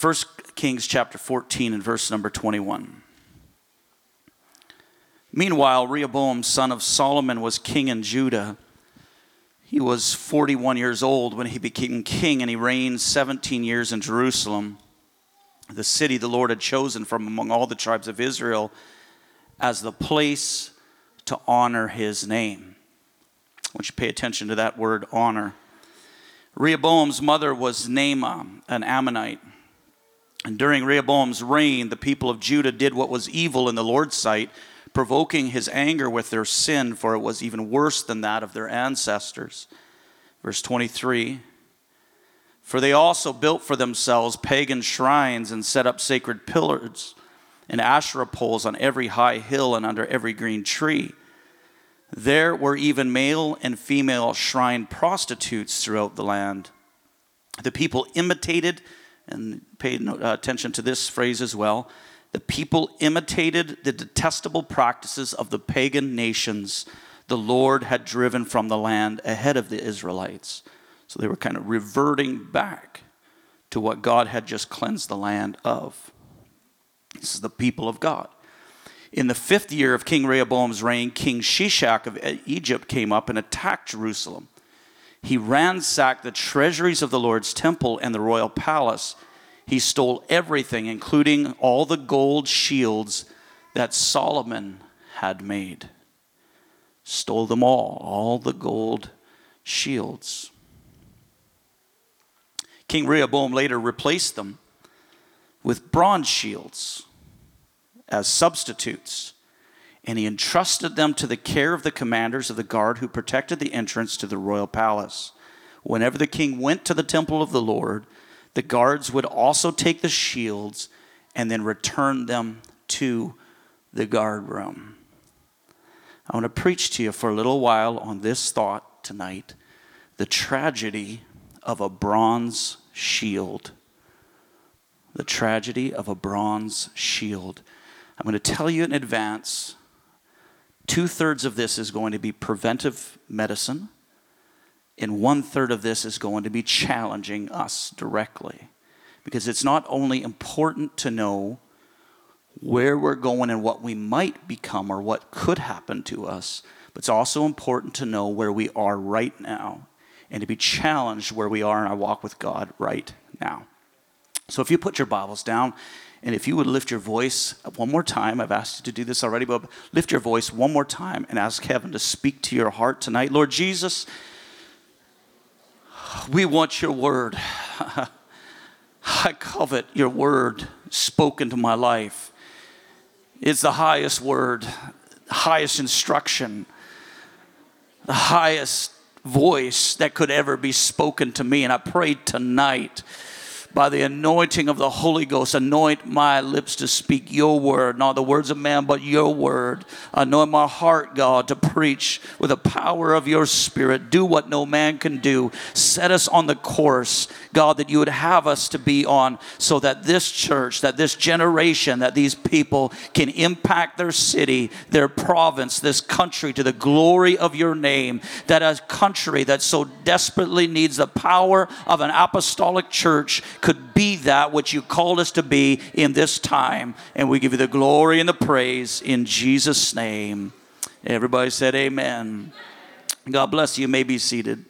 1 Kings chapter 14 and verse number 21. Meanwhile, Rehoboam, son of Solomon, was king in Judah. He was 41 years old when he became king, and he reigned 17 years in Jerusalem, the city the Lord had chosen from among all the tribes of Israel as the place to honor his name. I want you to pay attention to that word honor. Rehoboam's mother was Naamah, an Ammonite. And during Rehoboam's reign, the people of Judah did what was evil in the Lord's sight provoking his anger with their sin, for it was even worse than that of their ancestors. Verse 23 For they also built for themselves pagan shrines and set up sacred pillars and Asherah poles on every high hill and under every green tree. There were even male and female shrine prostitutes throughout the land. The people imitated, and paid uh, attention to this phrase as well the people imitated the detestable practices of the pagan nations the Lord had driven from the land ahead of the Israelites. So they were kind of reverting back to what God had just cleansed the land of. This is the people of God. In the fifth year of King Rehoboam's reign, King Shishak of Egypt came up and attacked Jerusalem. He ransacked the treasuries of the Lord's temple and the royal palace he stole everything, including all the gold shields that Solomon had made. Stole them all, all the gold shields. King Rehoboam later replaced them with bronze shields as substitutes, and he entrusted them to the care of the commanders of the guard who protected the entrance to the royal palace. Whenever the king went to the temple of the Lord, the guards would also take the shields and then return them to the guard room. I want to preach to you for a little while on this thought tonight the tragedy of a bronze shield. The tragedy of a bronze shield. I'm going to tell you in advance two thirds of this is going to be preventive medicine and one third of this is going to be challenging us directly. Because it's not only important to know where we're going and what we might become or what could happen to us, but it's also important to know where we are right now and to be challenged where we are in our walk with God right now. So if you put your Bibles down, and if you would lift your voice one more time, I've asked you to do this already, but lift your voice one more time and ask heaven to speak to your heart tonight. Lord Jesus, we want your word. I covet your word spoken to my life. It's the highest word, highest instruction, the highest voice that could ever be spoken to me. And I pray tonight by the anointing of the Holy Ghost, anoint my lips to speak your word, not the words of man, but your word. Anoint my heart, God, to preach with the power of your spirit. Do what no man can do. Set us on the course, God, that you would have us to be on so that this church, that this generation, that these people can impact their city, their province, this country to the glory of your name. That a country that so desperately needs the power of an apostolic church could be that which you called us to be in this time. And we give you the glory and the praise in Jesus' name. Everybody said, Amen. God bless you. You may be seated.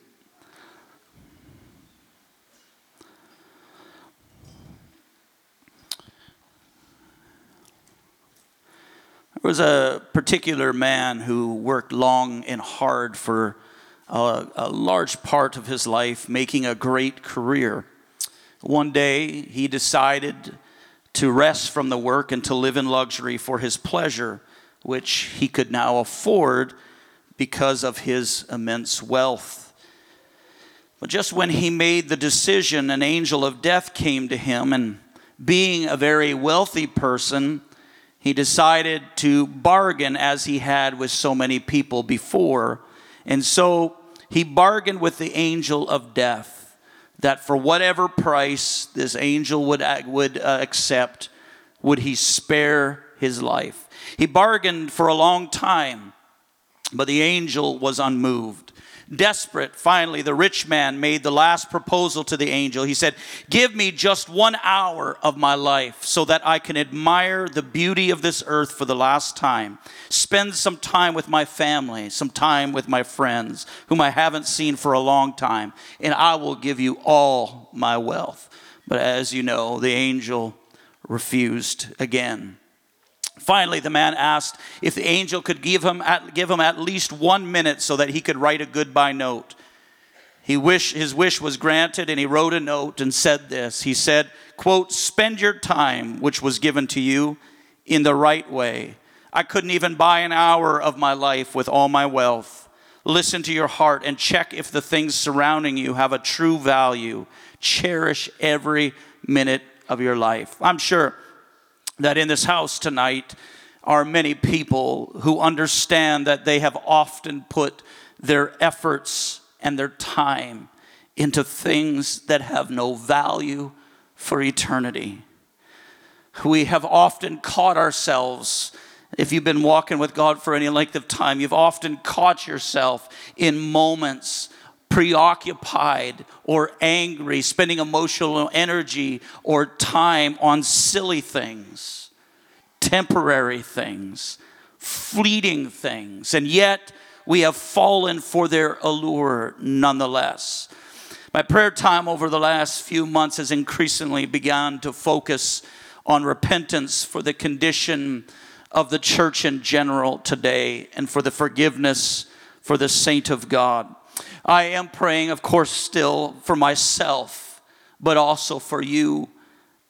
There was a particular man who worked long and hard for a, a, large part of his life, making a great career. One day, he decided to rest from the work and to live in luxury for his pleasure, which he could now afford because of his immense wealth. But just when he made the decision, an angel of death came to him, and being a very wealthy person, he decided to bargain as he had with so many people before. And so he bargained with the angel of death that for whatever price this angel would, would uh, accept, would he spare his life. He bargained for a long time, but the angel was unmoved. Desperate, finally, the rich man made the last proposal to the angel. He said, Give me just one hour of my life so that I can admire the beauty of this earth for the last time. Spend some time with my family, some time with my friends, whom I haven't seen for a long time, and I will give you all my wealth. But as you know, the angel refused again. Finally, the man asked if the angel could give him at, give him at least one minute so that he could write a goodbye note. He wish, his wish was granted, and he wrote a note and said this. He said, quote, spend your time, which was given to you, in the right way. I couldn't even buy an hour of my life with all my wealth. Listen to your heart and check if the things surrounding you have a true value. Cherish every minute of your life. I'm sure that in this house tonight are many people who understand that they have often put their efforts and their time into things that have no value for eternity. We have often caught ourselves, if you've been walking with God for any length of time, you've often caught yourself in moments preoccupied or angry, spending emotional energy or time on silly things, temporary things, fleeting things, and yet we have fallen for their allure nonetheless. My prayer time over the last few months has increasingly begun to focus on repentance for the condition of the church in general today and for the forgiveness for the saint of God. I am praying, of course, still for myself, but also for you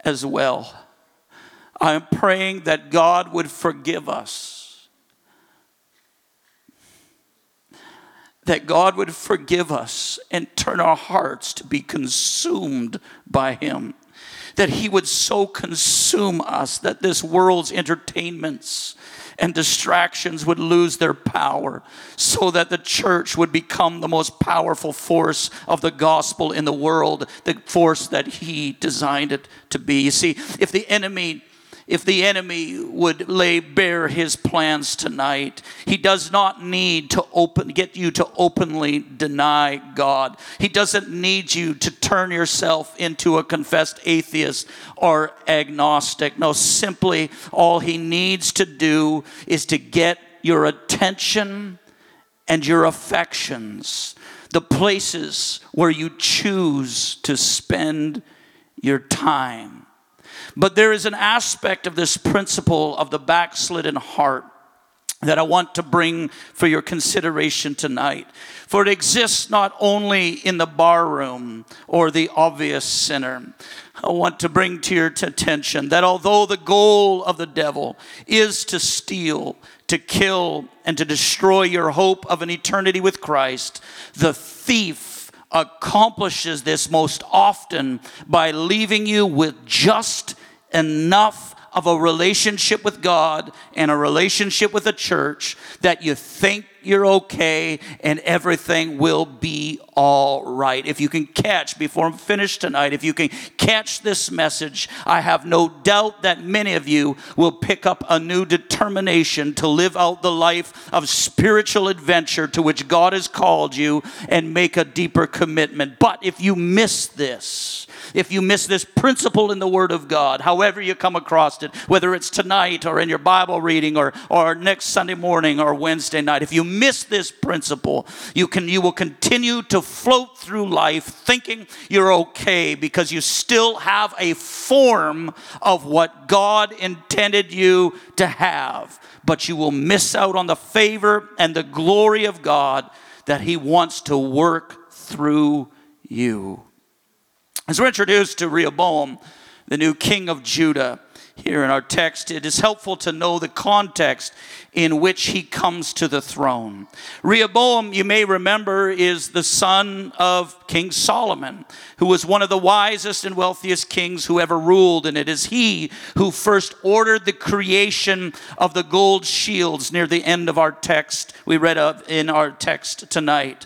as well. I am praying that God would forgive us. That God would forgive us and turn our hearts to be consumed by Him. That He would so consume us that this world's entertainments, and distractions would lose their power so that the church would become the most powerful force of the gospel in the world, the force that he designed it to be. You see, if the enemy if the enemy would lay bare his plans tonight. He does not need to open get you to openly deny God. He doesn't need you to turn yourself into a confessed atheist or agnostic. No, simply all he needs to do is to get your attention and your affections, the places where you choose to spend your time but there is an aspect of this principle of the backslidden heart that I want to bring for your consideration tonight. For it exists not only in the barroom or the obvious sinner. I want to bring to your attention that although the goal of the devil is to steal, to kill, and to destroy your hope of an eternity with Christ, the thief accomplishes this most often by leaving you with just enough of a relationship with God and a relationship with the church that you think you're okay and everything will be all right. If you can catch, before I'm finished tonight, if you can catch this message, I have no doubt that many of you will pick up a new determination to live out the life of spiritual adventure to which God has called you and make a deeper commitment. But if you miss this, if you miss this principle in the Word of God, however you come across it, whether it's tonight or in your Bible reading or, or next Sunday morning or Wednesday night, if you miss this principle, you, can, you will continue to float through life thinking you're okay because you still have a form of what God intended you to have. But you will miss out on the favor and the glory of God that He wants to work through you. As we're introduced to Rehoboam, the new king of Judah, here in our text, it is helpful to know the context in which he comes to the throne. Rehoboam, you may remember, is the son of King Solomon, who was one of the wisest and wealthiest kings who ever ruled. And it is he who first ordered the creation of the gold shields near the end of our text we read of in our text tonight.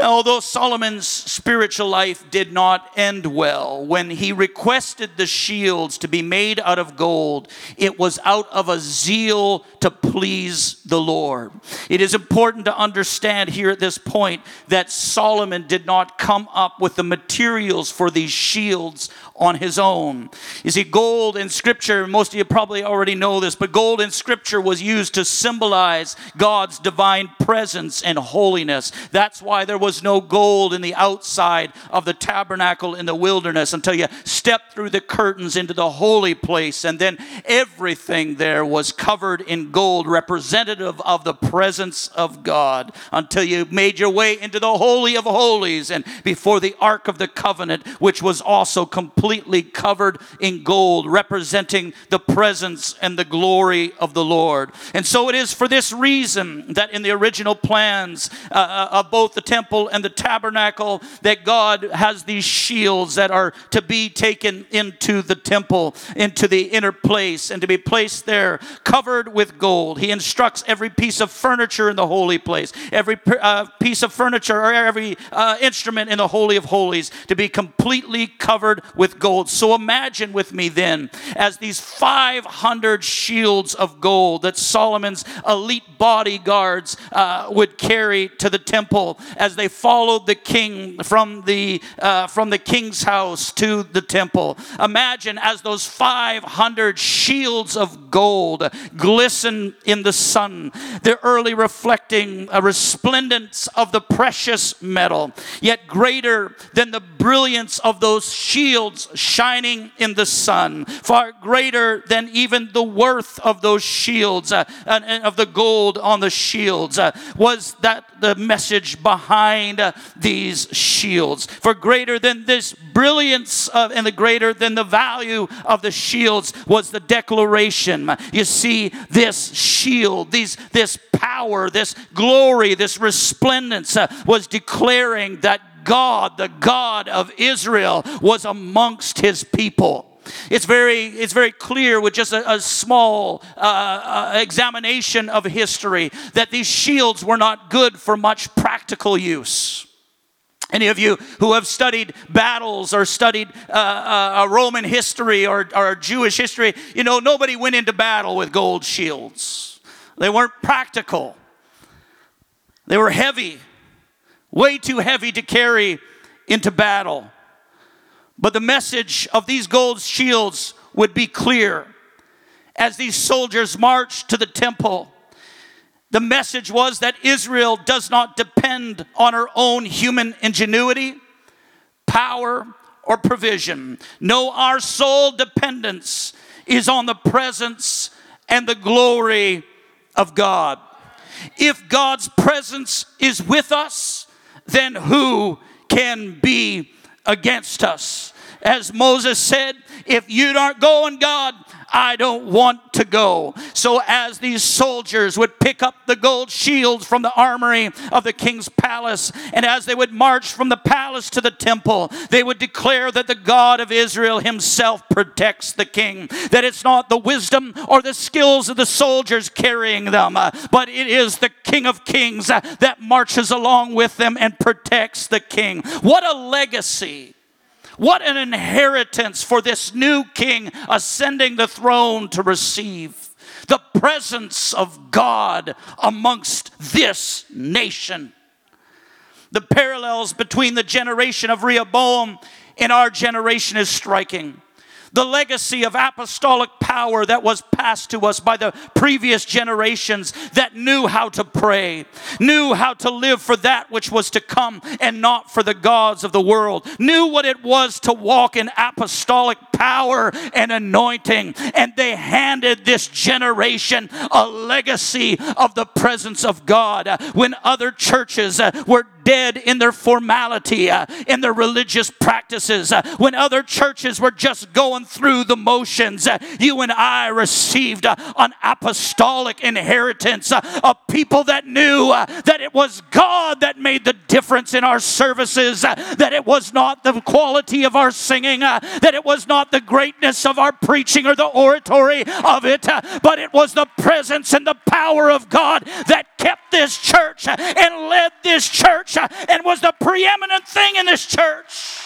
Although Solomon's spiritual life did not end well, when he requested the shields to be made out of gold, it was out of a zeal to please the Lord. It is important to understand here at this point that Solomon did not come up with the materials for these shields on his own. You see, gold in Scripture, most of you probably already know this, but gold in Scripture was used to symbolize God's divine presence and holiness. That's why there was no gold in the outside of the tabernacle in the wilderness until you stepped through the curtains into the holy place, and then everything there was covered in gold, representative of the presence of God, until you made your way into the Holy of Holies and before the Ark of the Covenant, which was also complete completely covered in gold, representing the presence and the glory of the Lord. And so it is for this reason that in the original plans uh, uh, of both the temple and the tabernacle, that God has these shields that are to be taken into the temple, into the inner place, and to be placed there covered with gold. He instructs every piece of furniture in the holy place, every uh, piece of furniture or every uh, instrument in the Holy of Holies to be completely covered with gold. So imagine with me then as these 500 shields of gold that Solomon's elite bodyguards uh, would carry to the temple as they followed the king from the, uh, from the king's house to the temple. Imagine as those 500 shields of gold glisten in the sun, they're early reflecting a resplendence of the precious metal, yet greater than the brilliance of those shields shining in the sun, far greater than even the worth of those shields, uh, and, and of the gold on the shields, uh, was that the message behind uh, these shields. For greater than this brilliance of, and the greater than the value of the shields was the declaration. You see, this shield, these, this power, this glory, this resplendence uh, was declaring that God, the God of Israel, was amongst his people. It's very, it's very clear with just a, a small uh, uh, examination of history that these shields were not good for much practical use. Any of you who have studied battles or studied uh, uh, Roman history or, or Jewish history, you know, nobody went into battle with gold shields. They weren't practical, they were heavy way too heavy to carry into battle. But the message of these gold shields would be clear. As these soldiers marched to the temple, the message was that Israel does not depend on her own human ingenuity, power, or provision. No, our sole dependence is on the presence and the glory of God. If God's presence is with us, then who can be against us? As Moses said, if you aren't going, God, I don't want to go. So, as these soldiers would pick up the gold shields from the armory of the king's palace, and as they would march from the palace to the temple, they would declare that the God of Israel himself protects the king. That it's not the wisdom or the skills of the soldiers carrying them, uh, but it is the King of Kings uh, that marches along with them and protects the king. What a legacy! What an inheritance for this new king ascending the throne to receive the presence of God amongst this nation. The parallels between the generation of Rehoboam and our generation is striking the legacy of apostolic power that was passed to us by the previous generations that knew how to pray, knew how to live for that which was to come and not for the gods of the world, knew what it was to walk in apostolic power and anointing. And they handed this generation a legacy of the presence of God when other churches uh, were dead in their formality, uh, in their religious practices, uh, when other churches were just going through the motions. You and I received an apostolic inheritance of people that knew that it was God that made the difference in our services, that it was not the quality of our singing, that it was not the greatness of our preaching or the oratory of it, but it was the presence and the power of God that kept this church and led this church and was the preeminent thing in this church.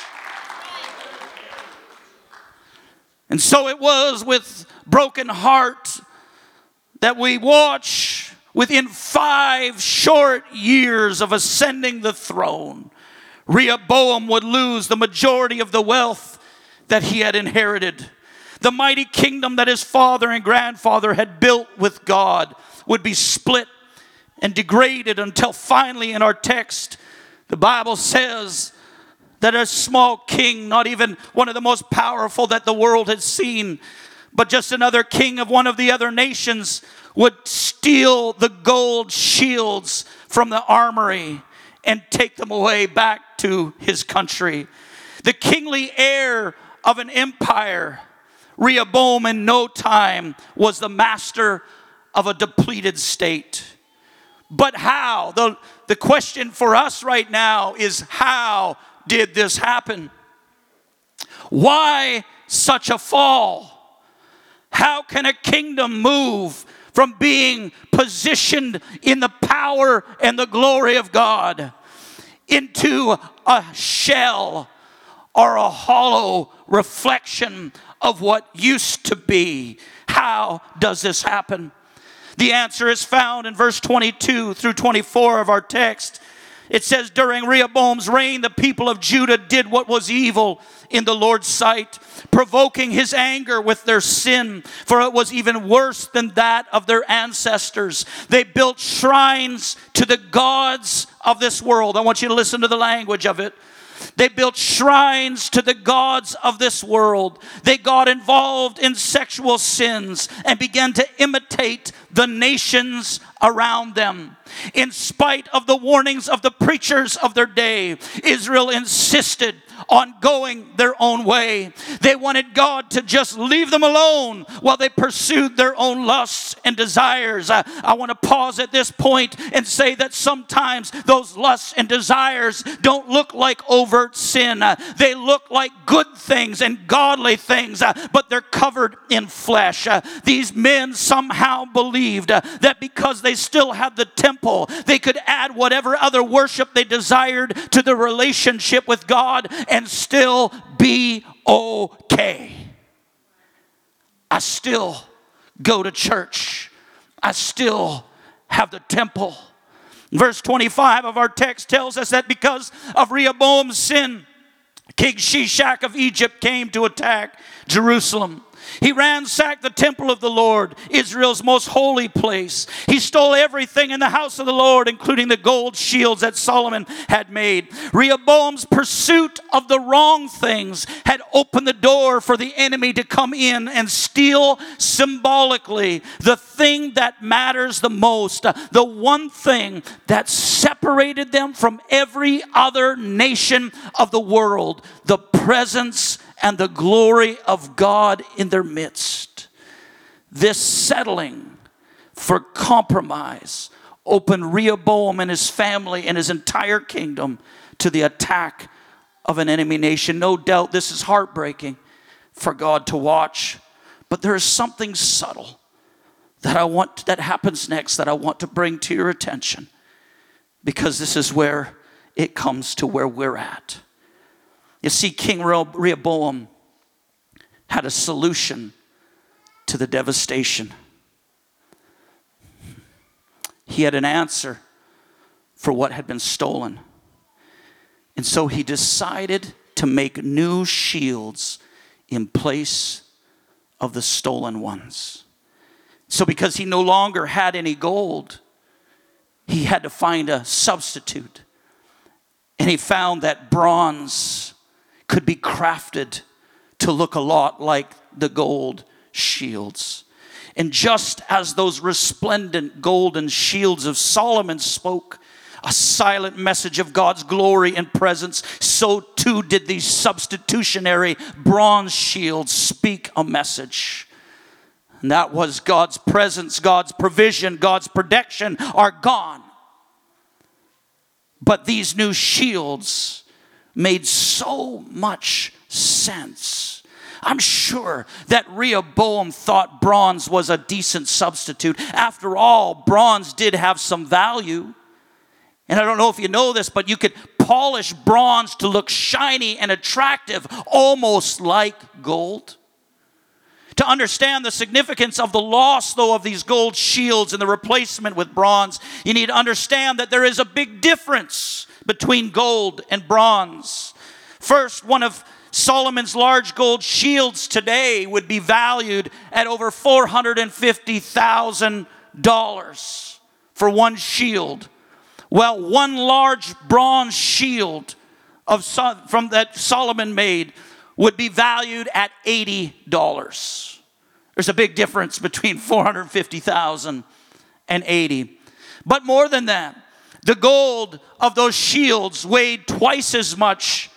And so it was with broken heart that we watch within five short years of ascending the throne, Rehoboam would lose the majority of the wealth that he had inherited. The mighty kingdom that his father and grandfather had built with God would be split and degraded until finally, in our text, the Bible says that a small king, not even one of the most powerful that the world had seen, but just another king of one of the other nations, would steal the gold shields from the armory and take them away back to his country. The kingly heir of an empire, Rehoboam, in no time was the master of a depleted state. But how? The, the question for us right now is how did this happen? Why such a fall? How can a kingdom move from being positioned in the power and the glory of God into a shell or a hollow reflection of what used to be? How does this happen? The answer is found in verse 22 through 24 of our text. It says, During Rehoboam's reign, the people of Judah did what was evil in the Lord's sight, provoking his anger with their sin, for it was even worse than that of their ancestors. They built shrines to the gods of this world. I want you to listen to the language of it. They built shrines to the gods of this world. They got involved in sexual sins and began to imitate the nations around them. In spite of the warnings of the preachers of their day, Israel insisted on going their own way. They wanted God to just leave them alone while they pursued their own lusts and desires. I, I want to pause at this point and say that sometimes those lusts and desires don't look like overt sin, uh, they look like good things and godly things, uh, but they're covered in flesh. Uh, these men somehow believed that because they still had the temple, they could add whatever other worship they desired to the relationship with God and still be okay. I still go to church. I still have the temple. Verse 25 of our text tells us that because of Rehoboam's sin, King Shishak of Egypt came to attack Jerusalem. He ransacked the temple of the Lord, Israel's most holy place. He stole everything in the house of the Lord, including the gold shields that Solomon had made. Rehoboam's pursuit of the wrong things had opened the door for the enemy to come in and steal symbolically the thing that matters the most, the one thing that separated them from every other nation of the world the presence and the glory of God in their midst. This settling for compromise opened Rehoboam and his family and his entire kingdom to the attack of an enemy nation. No doubt this is heartbreaking for God to watch, but there is something subtle that I want that happens next that I want to bring to your attention because this is where it comes to where we're at. You see, King Rehoboam had a solution to the devastation. He had an answer for what had been stolen. And so he decided to make new shields in place of the stolen ones. So, because he no longer had any gold, he had to find a substitute. And he found that bronze could be crafted to look a lot like the gold shields. And just as those resplendent golden shields of Solomon spoke a silent message of God's glory and presence, so too did these substitutionary bronze shields speak a message. And that was God's presence, God's provision, God's protection are gone. But these new shields made so much sense. I'm sure that Rehoboam thought bronze was a decent substitute. After all, bronze did have some value. And I don't know if you know this, but you could polish bronze to look shiny and attractive, almost like gold. To understand the significance of the loss, though, of these gold shields and the replacement with bronze, you need to understand that there is a big difference between gold and bronze. First, one of Solomon's large gold shields today would be valued at over $450,000 for one shield. Well, one large bronze shield of from that Solomon made would be valued at $80. There's a big difference between 450,000 and 80. But more than that, the gold of those shields weighed twice as much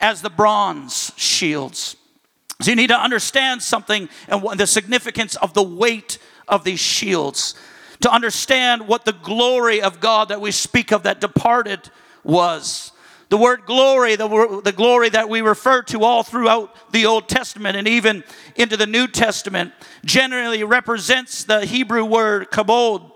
as the bronze shields. So you need to understand something and the significance of the weight of these shields to understand what the glory of God that we speak of that departed was. The word glory, the, the glory that we refer to all throughout the Old Testament and even into the New Testament, generally represents the Hebrew word kabod,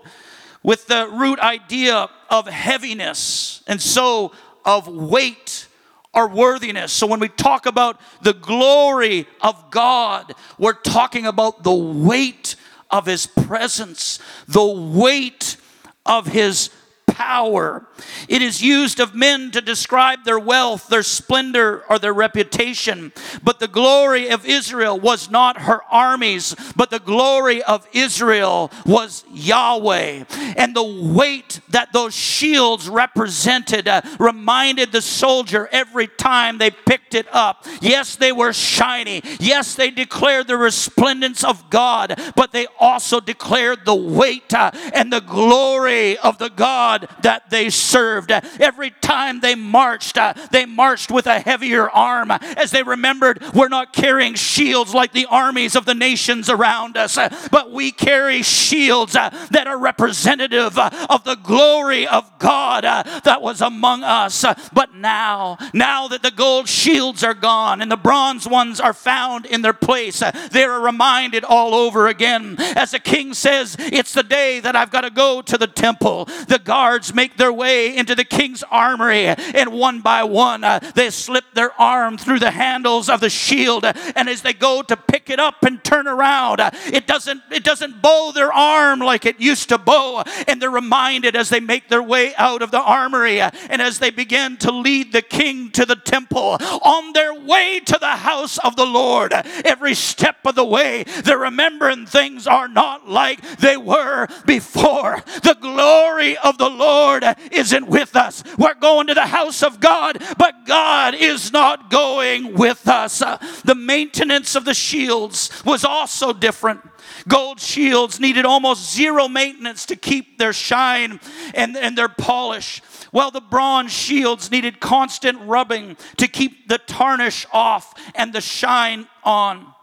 with the root idea of heaviness and so of weight or worthiness. So when we talk about the glory of God, we're talking about the weight of his presence, the weight of his power. It is used of men to describe their wealth, their splendor, or their reputation. But the glory of Israel was not her armies, but the glory of Israel was Yahweh. And the weight that those shields represented uh, reminded the soldier every time they picked it up. Yes, they were shiny. Yes, they declared the resplendence of God, but they also declared the weight uh, and the glory of the God that they served. Every time they marched, uh, they marched with a heavier arm as they remembered we're not carrying shields like the armies of the nations around us, uh, but we carry shields uh, that are representative of the glory of God that was among us. But now, now that the gold shields are gone and the bronze ones are found in their place, they're reminded all over again. As the king says, It's the day that I've got to go to the temple. The guard guards make their way into the king's armory, and one by one, uh, they slip their arm through the handles of the shield. And as they go to pick it up and turn around, uh, it doesn't it doesn't bow their arm like it used to bow. And they're reminded as they make their way out of the armory uh, and as they begin to lead the king to the temple on their way to the house of the Lord. Every step of the way, they're remembering things are not like they were before. The glory of the Lord Lord isn't with us. We're going to the house of God, but God is not going with us. Uh, the maintenance of the shields was also different. Gold shields needed almost zero maintenance to keep their shine and, and their polish, while the bronze shields needed constant rubbing to keep the tarnish off and the shine on.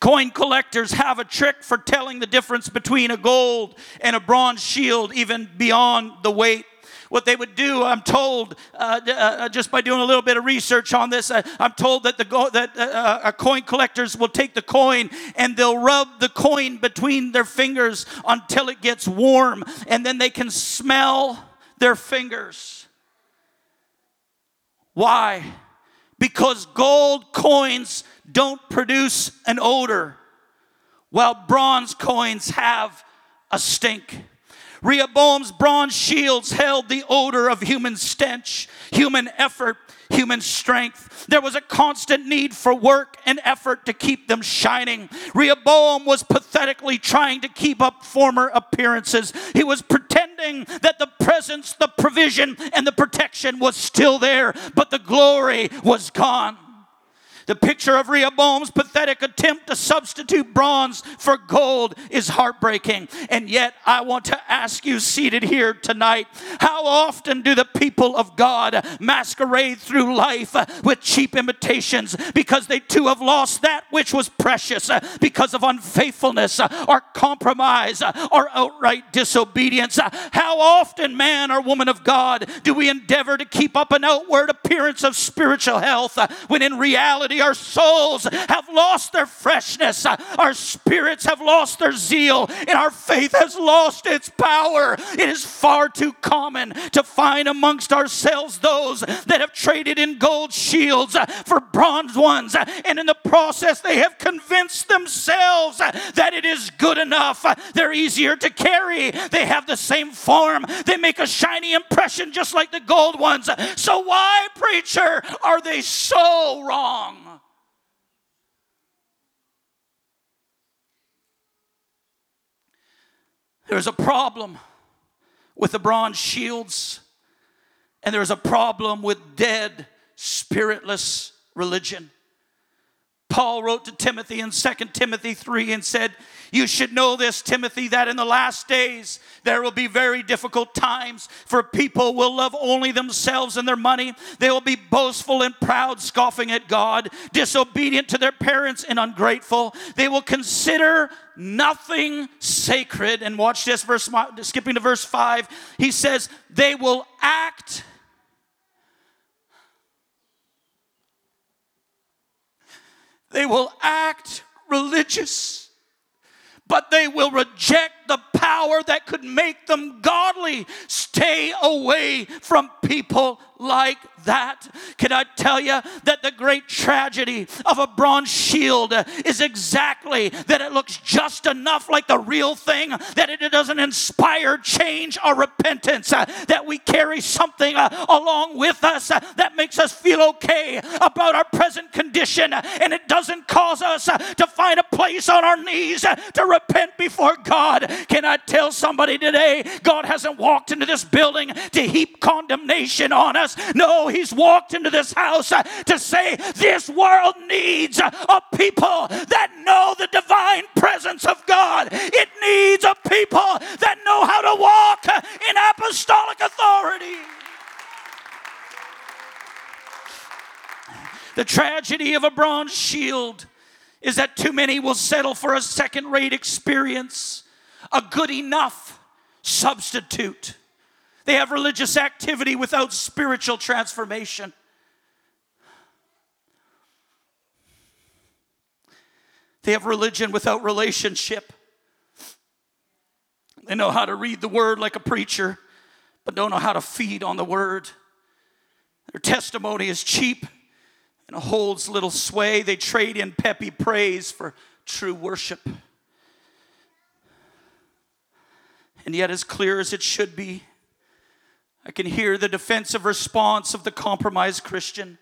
Coin collectors have a trick for telling the difference between a gold and a bronze shield, even beyond the weight. What they would do, I'm told, uh, uh, uh just by doing a little bit of research on this, uh, I'm told that the go- that uh, uh, coin collectors will take the coin and they'll rub the coin between their fingers until it gets warm, and then they can smell their fingers. Why? Because gold coins don't produce an odor, while bronze coins have a stink. Rehoboam's bronze shields held the odor of human stench, human effort, human strength. There was a constant need for work and effort to keep them shining. Rehoboam was pathetically trying to keep up former appearances. He was pretending that the presence, the provision, and the protection was still there, but the glory was gone. The picture of Rehoboam's pathetic attempt to substitute bronze for gold is heartbreaking. And yet, I want to ask you, seated here tonight, how often do the people of God masquerade through life with cheap imitations because they too have lost that which was precious because of unfaithfulness or compromise or outright disobedience? How often, man or woman of God, do we endeavor to keep up an outward appearance of spiritual health when in reality, our souls have lost their freshness, our spirits have lost their zeal, and our faith has lost its power. It is far too common to find amongst ourselves those that have traded in gold shields for bronze ones, and in the process, they have convinced themselves that it is good enough. They're easier to carry, they have the same form, they make a shiny impression just like the gold ones. So, why, preacher, are they so wrong? There's a problem with the bronze shields, and there's a problem with dead, spiritless religion. Paul wrote to Timothy in 2 Timothy 3 and said, You should know this, Timothy, that in the last days there will be very difficult times, for people will love only themselves and their money. They will be boastful and proud, scoffing at God, disobedient to their parents and ungrateful. They will consider nothing sacred. And watch this verse, skipping to verse 5. He says, They will act They will act religious, but they will reject the power that could make them godly. Stay away from people like that. Can I tell you that the great tragedy of a bronze shield is exactly that it looks just enough like the real thing, that it doesn't inspire change or repentance, uh, that we carry something uh, along with us uh, that makes us feel okay about our present condition, and it doesn't cause us to find a place on our knees to repent before God. Can I tell somebody today, God hasn't walked into this building to heap condemnation on us? No, He's walked into this house uh, to say this world needs a people that know the divine presence of God. It needs a people that know how to walk in apostolic authority. The tragedy of a bronze shield is that too many will settle for a second rate experience, a good enough substitute. They have religious activity without spiritual transformation. They have religion without relationship. They know how to read the word like a preacher, but don't know how to feed on the word. Their testimony is cheap and holds little sway. They trade in peppy praise for true worship. And yet, as clear as it should be, I can hear the defensive response of the compromised Christian.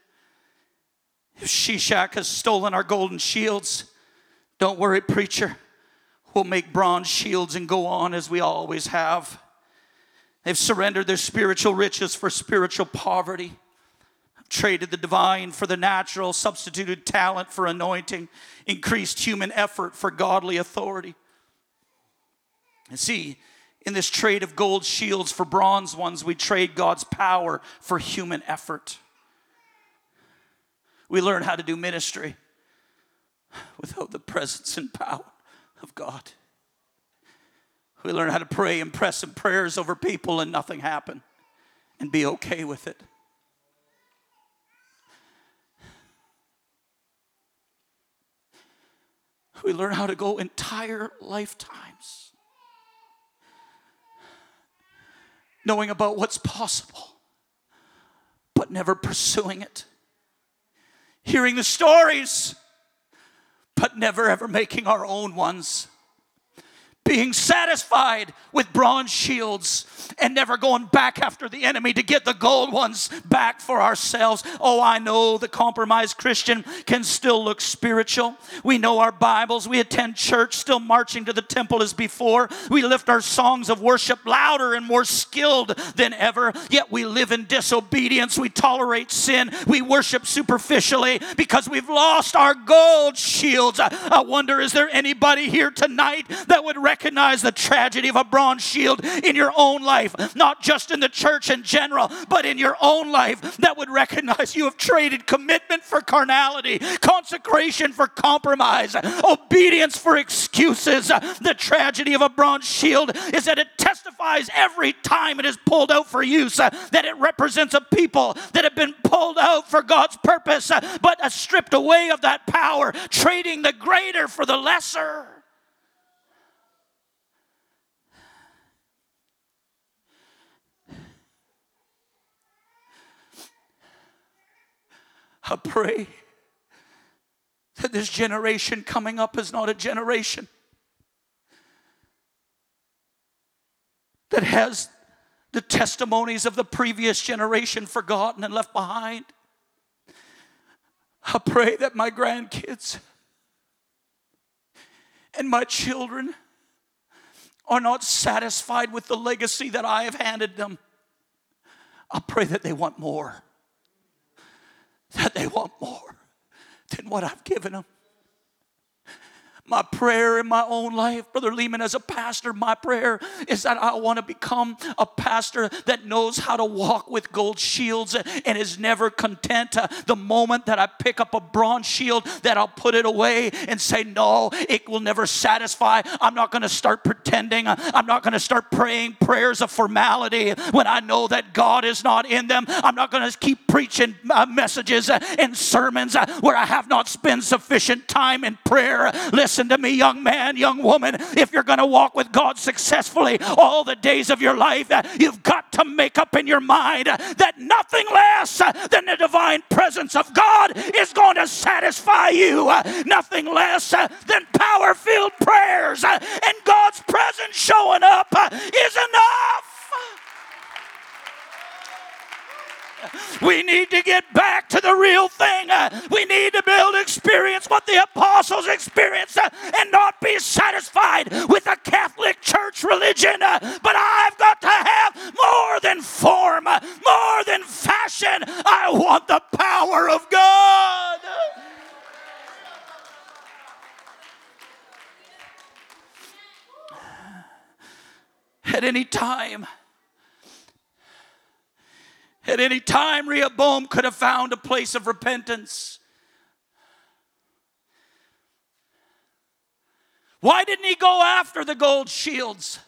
If Shishak has stolen our golden shields, don't worry, preacher. We'll make bronze shields and go on as we always have. They've surrendered their spiritual riches for spiritual poverty, traded the divine for the natural, substituted talent for anointing, increased human effort for godly authority. And see, in this trade of gold shields for bronze ones, we trade God's power for human effort. We learn how to do ministry without the presence and power of God. We learn how to pray and press some prayers over people and nothing happen and be okay with it. We learn how to go entire lifetimes knowing about what's possible, but never pursuing it. Hearing the stories, but never ever making our own ones being satisfied with bronze shields and never going back after the enemy to get the gold ones back for ourselves. Oh, I know the compromised Christian can still look spiritual. We know our Bibles. We attend church, still marching to the temple as before. We lift our songs of worship louder and more skilled than ever. Yet we live in disobedience. We tolerate sin. We worship superficially because we've lost our gold shields. I wonder, is there anybody here tonight that would recognize? the tragedy of a bronze shield in your own life, not just in the church in general, but in your own life, that would recognize you have traded commitment for carnality, consecration for compromise, obedience for excuses. The tragedy of a bronze shield is that it testifies every time it is pulled out for use that it represents a people that have been pulled out for God's purpose, but stripped away of that power, trading the greater for the lesser. I pray that this generation coming up is not a generation that has the testimonies of the previous generation forgotten and left behind. I pray that my grandkids and my children are not satisfied with the legacy that I have handed them. I pray that they want more, that they want more than what I've given them my prayer in my own life, Brother Lehman, as a pastor, my prayer is that I want to become a pastor that knows how to walk with gold shields and is never content. the moment that I pick up a bronze shield, that I'll put it away and say, No, it will never satisfy. I'm not going to start pretending. I'm not going to start praying prayers of formality when I know that God is not in them. I'm not going to keep preaching uh, messages and sermons where I have not spent sufficient time in prayer. Listen Listen to me, young man, young woman. If you're going to walk with God successfully all the days of your life, uh, you've got to make up in your mind that nothing less than the divine presence of God is going to satisfy you. Nothing less than power filled prayers and God's presence showing up is enough. We need to get back to the real thing. We need to build experience what the apostles experienced and not be satisfied with a Catholic Church religion. But I've got to have more than form, more than fashion. I want the power of God. At any time, at any time, Rehoboam could have found a place of repentance. Why didn't he go after the gold shields?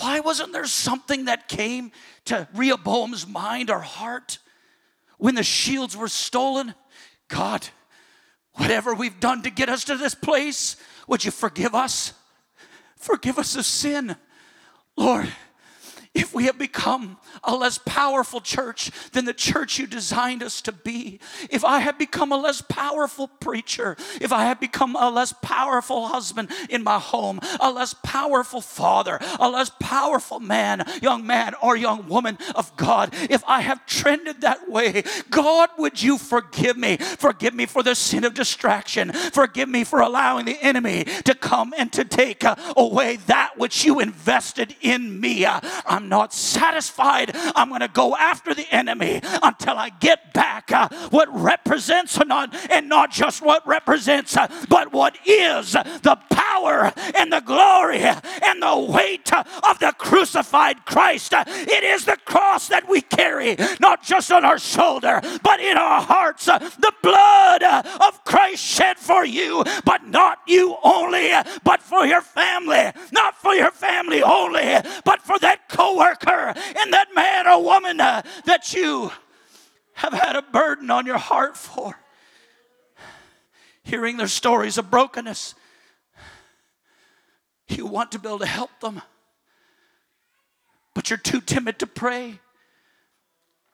Why wasn't there something that came to Rehoboam's mind or heart when the shields were stolen? God, whatever we've done to get us to this place, would you forgive us? Forgive us of sin. Lord, if we have become a less powerful church than the church you designed us to be, if I have become a less powerful preacher, if I have become a less powerful husband in my home, a less powerful father, a less powerful man, young man or young woman of God, if I have trended that way, God, would you forgive me? Forgive me for the sin of distraction. Forgive me for allowing the enemy to come and to take uh, away that which you invested in me. Uh, I'm I'm not satisfied. I'm going to go after the enemy until I get back uh, what represents not, and not just what represents, uh, but what is the power and the glory and the weight of the crucified Christ. It is the cross that we carry, not just on our shoulder, but in our hearts. The blood of Christ shed for you, but not you only, but for your family. Not for your family only, but for that coworker and that man or woman uh, that you have had a burden on your heart for. Hearing their stories of brokenness, you want to be able to help them, but you're too timid to pray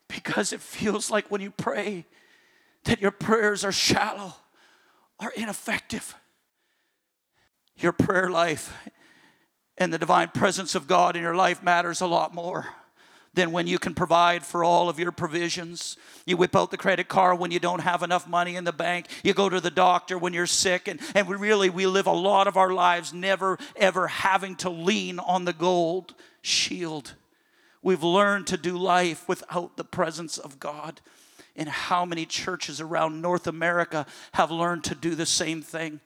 because it feels like when you pray that your prayers are shallow or ineffective. Your prayer life and the divine presence of God in your life matters a lot more than when you can provide for all of your provisions. You whip out the credit card when you don't have enough money in the bank. You go to the doctor when you're sick. And, and we really, we live a lot of our lives never, ever having to lean on the gold shield. We've learned to do life without the presence of God. And how many churches around North America have learned to do the same thing?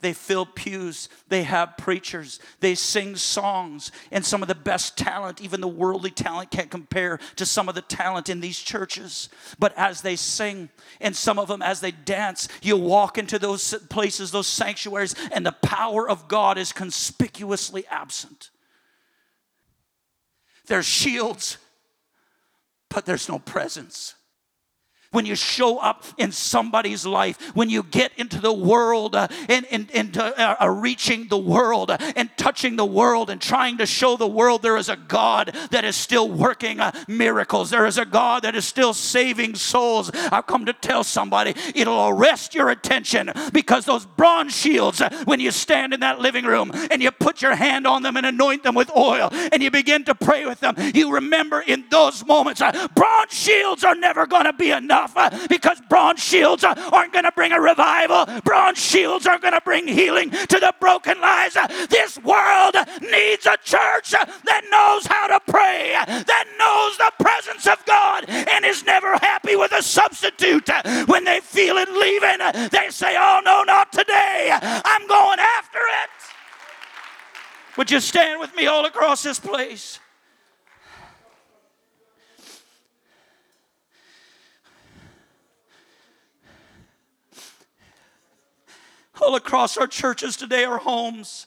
They fill pews. They have preachers. They sing songs. And some of the best talent, even the worldly talent, can't compare to some of the talent in these churches. But as they sing, and some of them as they dance, you walk into those places, those sanctuaries, and the power of God is conspicuously absent. There's shields, but there's no presence when you show up in somebody's life, when you get into the world uh, and, and, and uh, uh, reaching the world uh, and touching the world and trying to show the world there is a God that is still working uh, miracles. There is a God that is still saving souls. I've come to tell somebody it'll arrest your attention because those bronze shields, uh, when you stand in that living room and you put your hand on them and anoint them with oil and you begin to pray with them, you remember in those moments, bronze shields are never going to be enough enough uh, because bronze shields uh, aren't going to bring a revival. Bronze shields aren't going to bring healing to the broken lives. Uh, this world needs a church that knows how to pray, that knows the presence of God, and is never happy with a substitute. When they feel it leaving, they say, Oh, no, not today. I'm going after it. Would you stand with me all across this place? All across our churches today are homes,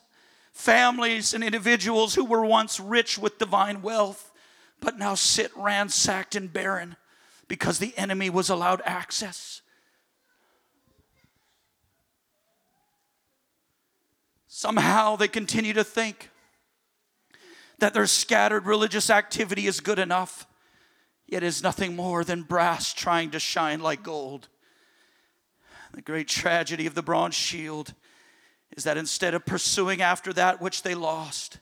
families, and individuals who were once rich with divine wealth, but now sit ransacked and barren because the enemy was allowed access. Somehow they continue to think that their scattered religious activity is good enough, yet is nothing more than brass trying to shine like gold. The great tragedy of the bronze shield is that instead of pursuing after that which they lost,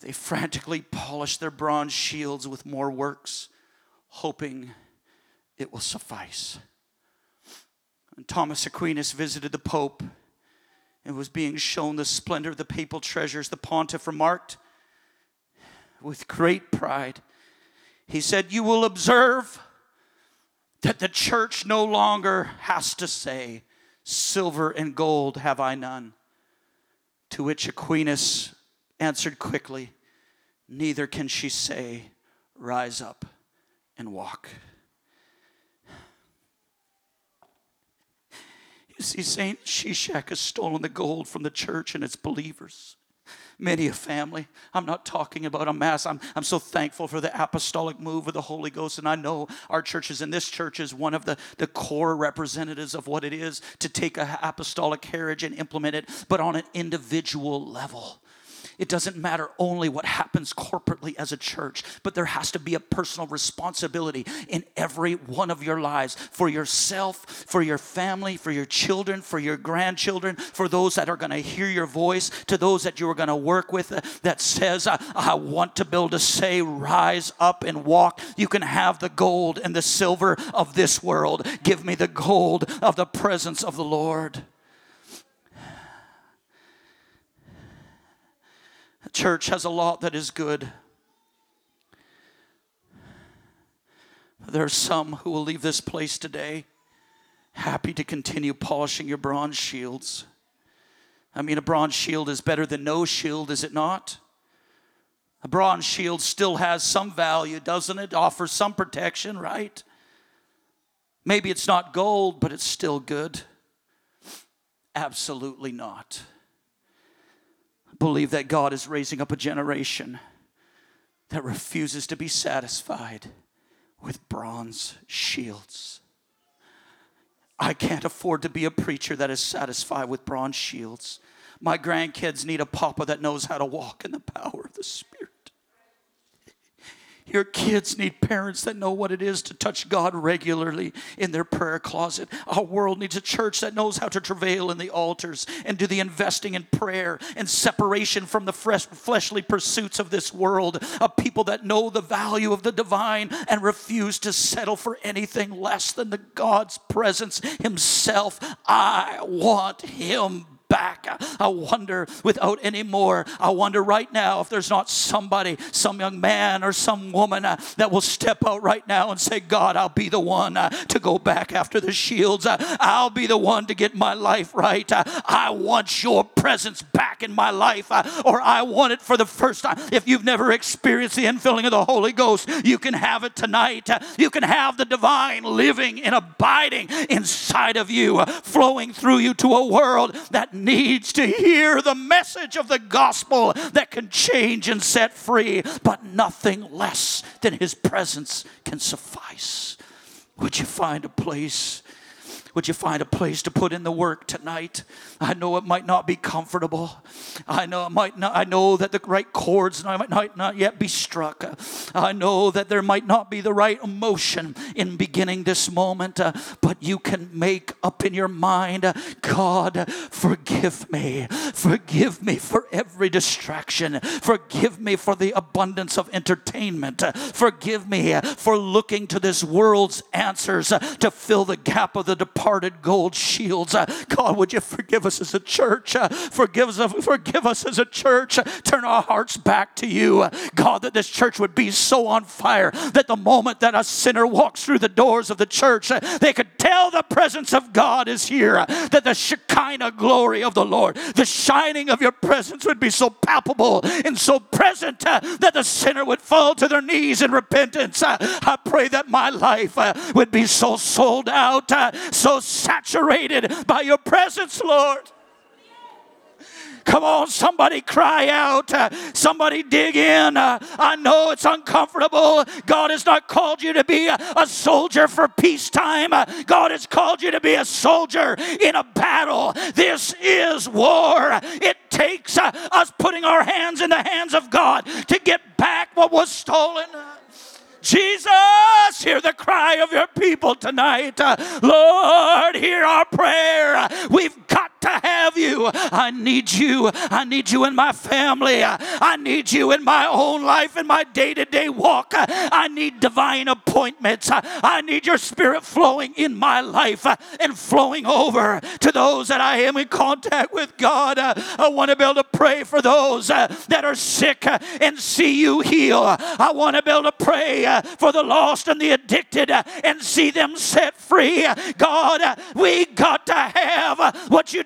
they frantically polish their bronze shields with more works, hoping it will suffice. When Thomas Aquinas visited the Pope and was being shown the splendor of the papal treasures, the pontiff remarked with great pride, he said, You will observe that the church no longer has to say, Silver and gold have I none. To which Aquinas answered quickly, Neither can she say, Rise up and walk. You see, Saint Shishak has stolen the gold from the church and its believers many a family. I'm not talking about a mass. I'm, I'm so thankful for the apostolic move of the Holy Ghost. And I know our churches, and this church is one of the, the core representatives of what it is to take an apostolic heritage and implement it, but on an individual level. It doesn't matter only what happens corporately as a church, but there has to be a personal responsibility in every one of your lives for yourself, for your family, for your children, for your grandchildren, for those that are going to hear your voice, to those that you are going to work with uh, that says, I, I want to be able to say, rise up and walk. You can have the gold and the silver of this world. Give me the gold of the presence of the Lord. Church has a lot that is good. There are some who will leave this place today happy to continue polishing your bronze shields. I mean, a bronze shield is better than no shield, is it not? A bronze shield still has some value, doesn't it? Offers some protection, right? Maybe it's not gold, but it's still good. Absolutely not believe that God is raising up a generation that refuses to be satisfied with bronze shields. I can't afford to be a preacher that is satisfied with bronze shields. My grandkids need a papa that knows how to walk in the power of the Spirit. Your kids need parents that know what it is to touch God regularly in their prayer closet. Our world needs a church that knows how to travail in the altars and do the investing in prayer and separation from the fresh, fleshly pursuits of this world. A people that know the value of the divine and refuse to settle for anything less than the God's presence Himself. I want Him back. I wonder without any more, I wonder right now if there's not somebody, some young man or some woman uh, that will step out right now and say, God, I'll be the one uh, to go back after the shields. Uh, I'll be the one to get my life right. Uh, I want your presence back in my life, uh, or I want it for the first time. If you've never experienced the infilling of the Holy Ghost, you can have it tonight. Uh, you can have the divine living and abiding inside of you, flowing through you to a world that needs to hear the message of the gospel that can change and set free, but nothing less than His presence can suffice. Would you find a place would you find a place to put in the work tonight? I know it might not be comfortable. I know it might not, I know that the right chords might not, yet be struck. I know that there might not be the right emotion in beginning this moment, but you can make up in your mind, God, forgive me. Forgive me for every distraction. Forgive me for the abundance of entertainment. Forgive me for looking to this world's answers to fill the gap of the gold shields. Uh, God, would you forgive us as a church? Uh, forgive us, forgive us as a church. Uh, turn our hearts back to you. Uh, God, that this church would be so on fire that the moment that a sinner walks through the doors of the church, uh, they could tell the presence of God is here. Uh, that the Shekinah glory of the Lord, the shining of your presence would be so palpable and so present that the sinner would fall to their knees in repentance. I pray that my life would be so sold out, so saturated by your presence, Lord. Come on, somebody cry out. Uh, somebody dig in. Uh, I know it's uncomfortable. God has not called you to be a, a soldier for peacetime. Uh, God has called you to be a soldier in a battle. This is war. It takes uh, us putting our hands in the hands of God to get back what was stolen. Jesus, hear the cry of your people tonight. Lord, hear our prayer. We've got to have you. I need you. I need you in my family. I need you in my own life, in my day to day walk. I need divine appointments. I need your spirit flowing in my life and flowing over to those that I am in contact with. God, I want to be able to pray for those that are sick and see you heal. I want to be able to pray for the lost and the addicted and see them set free. God, we got to have what you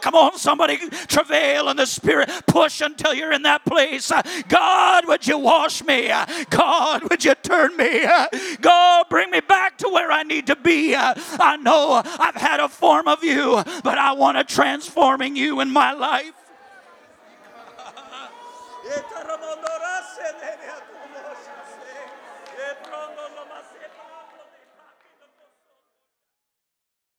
Come on, somebody travail in the spirit. Push until you're in that place. God, would you wash me? God, would you turn me? God, bring me back to where I need to be. I know I've had a form of you, but I want a transforming you in my life.